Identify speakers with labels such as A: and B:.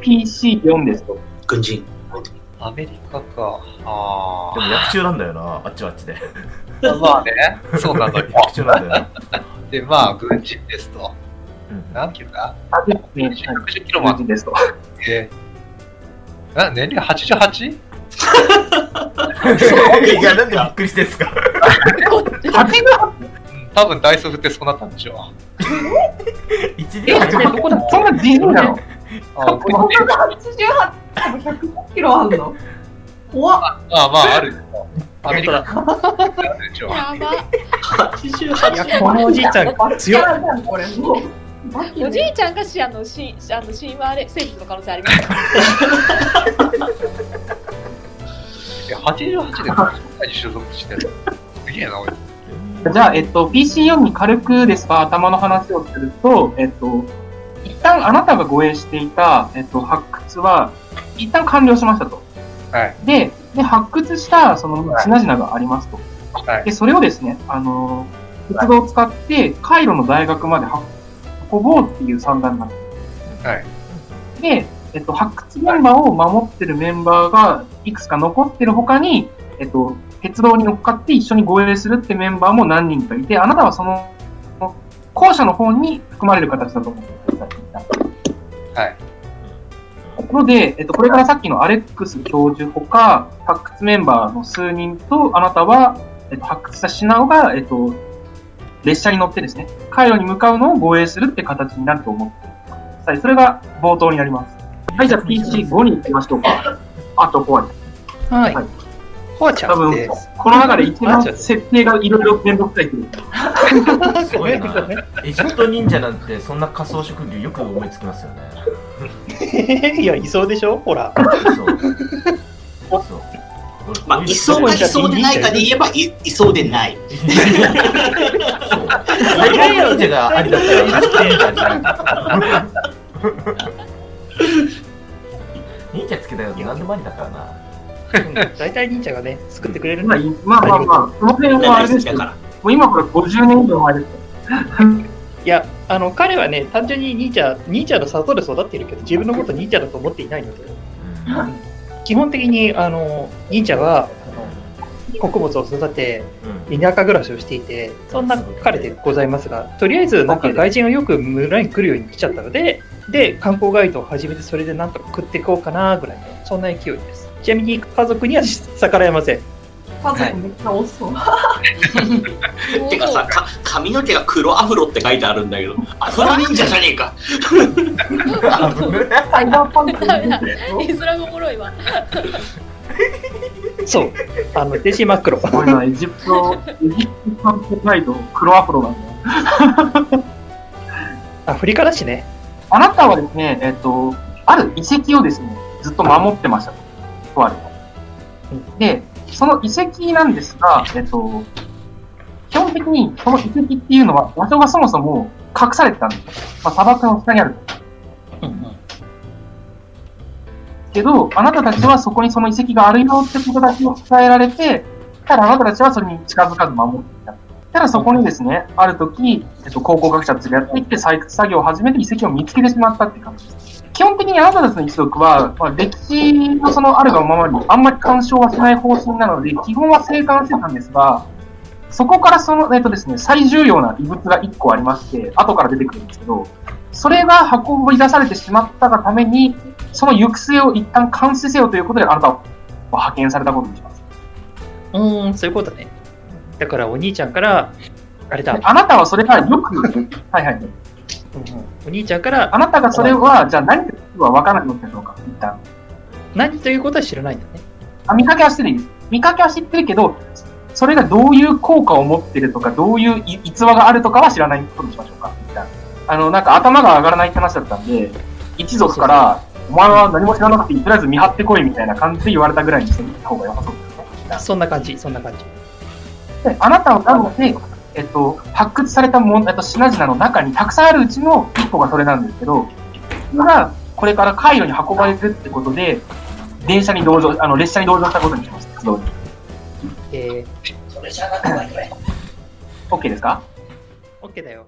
A: PC4 ですと。
B: 軍人。
C: アメリカか。あ
D: でも役中なんだよな、あっちはあっちで。
C: あ。まあね、そうなのよ。
D: 役中なんだよな。
C: で、まあ、軍人ですと。
D: うん
C: 何キロだ
A: あで、ね、
C: ?160 キロもあっ
A: 軍人ですと。
C: て。あ、年齢 88?
D: いや、なんでびっくりしてんすか
A: ？88
C: うん多分ダイソー振ってそうなったんでしょ
D: 一
E: え、
D: 年
E: ね、どこだ？っ
A: そんな自由なの？
C: う。あここで
E: 88、多分105キロあんの？怖っ。
C: まあまあ、あるよ。アメリカ。
F: やば。
B: 88
G: いや、このおじいちゃん強っ。
E: バッキャーじゃんこれも
F: おじいちゃんがシアのしあの神話で生物の可能性あります。
C: いや88で国所属してる。すげえな、俺。
A: じゃあ、えっと、PC4 に軽くですが、頭の話をすると、えっと、一旦あなたが護衛していた、えっと、発掘は、一旦完了しましたと。
C: はい。
A: で、で発掘した、その、品々がありますと。
C: はい。
A: で、それをですね、あの、鉄道を使って、カイロの大学まで運ぼうっていう算段なんです。
C: はい。
A: で、えっと、発掘現場を守ってるメンバーがいくつか残ってる他に、えっと、鉄道に乗っかって一緒に護衛するってメンバーも何人かいて、あなたはその、後者の方に含まれる形だと思ってください。
C: はい。
A: ので、えっと、これからさっきのアレックス教授ほか、発掘メンバーの数人と、あなたは、えっと、発掘した品が、えっと、列車に乗ってですね、回路に向かうのを護衛するって形になると思ってください。それが冒頭になります。はい、じゃあ PC5 に行きましょうか。あとコアです。
G: はい
A: はい。
G: コアちゃ
A: 多分
G: んって、
A: この中で一番設定がいろいろ面倒くさいけど。
D: すごいな。エジプト忍者なんてそんな仮想職業よく思いつきますよね。
G: いや、いそうでしょ？ほら。
D: そう。そう。
B: まあ、いそうかいそうでないかで言えばい、いそうでない。
D: そう。忍者がありだったら。忍者つけたよ何でもありだからな？
G: 大体忍者がね、救ってくれるん
A: まあ、まあまあまあ、その辺はあれですけど、も
B: だから。
A: う今から50年以上前ですよ。
G: いや、あの、彼はね、単純に忍者、忍者の里で育っているけど、自分のこと忍者だと思っていないので、基本的に、あの、忍者は、あの、穀物を育て、
D: うん。
G: 田舎暮らしをしていて、そんな彼でございますが、とりあえず、なんか外人がよく村に来るように来ちゃったので、で、観光ガイドを始めて、それでなんとか食っていこうかな、ぐらいの、そんな勢いです。ちなみに、家族には逆らえません。
E: 家族めっちゃ多そう。
B: てかさ、か髪の毛が黒アフロって書いてあるんだけど、アフロ忍者じゃねえか。
E: サイバーパ
F: 絵面がおもろいわ。
G: そう。あの、デジ真っ黒。
A: すごいな、エジプト、エジプト観光ガイド、黒アフロなんだよ。
G: アフリカだしね。
A: あなたはですね、えっと、ある遺跡をですね、ずっと守ってましたと。あるで、その遺跡なんですが、えっと、基本的にその遺跡っていうのは場所がそもそも隠されてたんですよ。まあ、砂漠の下にある。けど、あなたたちはそこにその遺跡があるよってことだけを伝えられて、ただあなたたちはそれに近づかず守っていた。ただそこにですね、ある時、えっと、考古学者たちがやってきて採掘作業を始めて遺跡を見つけてしまったって感じです。基本的にあなたたちの一族は、まあ、歴史のそのあるがままにあんまり干渉はしない方針なので、基本は生還してたんですが、そこからその、えっとですね、最重要な遺物が1個ありまして、後から出てくるんですけど、それが運び出されてしまったがために、その行く末を一旦監視せよということで、あなたは派遣されたことにします。
G: うーん、そういうことね。だからお兄ちゃんから、あれだ、
A: であなたはそれがよく、はいはい。
G: お兄ちゃんから
A: あなたがそれは、じゃあ何というは分からないのでしょうか、一旦。
G: 何ということは知らないんだね。
A: あ見かけは知ってるです。見かけは知ってるけど、それがどういう効果を持ってるとか、どういうい逸話があるとかは知らないことにしましょうか？一旦あの、なんか頭が上がらないって話だったんで、一族から、お前は何も知らなくてとりあえず見張ってこいみたいな感じで言われたぐらいにしてみた方が良さそうですね。
G: そんな感じ、そんな感じ。
A: であなたはなので、えっと、発掘されたもの、えっと、品々の中にたくさんあるうちの一個がそれなんですけど、それがこれから回路に運ばれるってことで、電車に同乗、あの、列車に同乗したことにします。鉄道に。
G: え
B: それじゃなくないね。
A: OK ですか？
G: ー、OK だよ。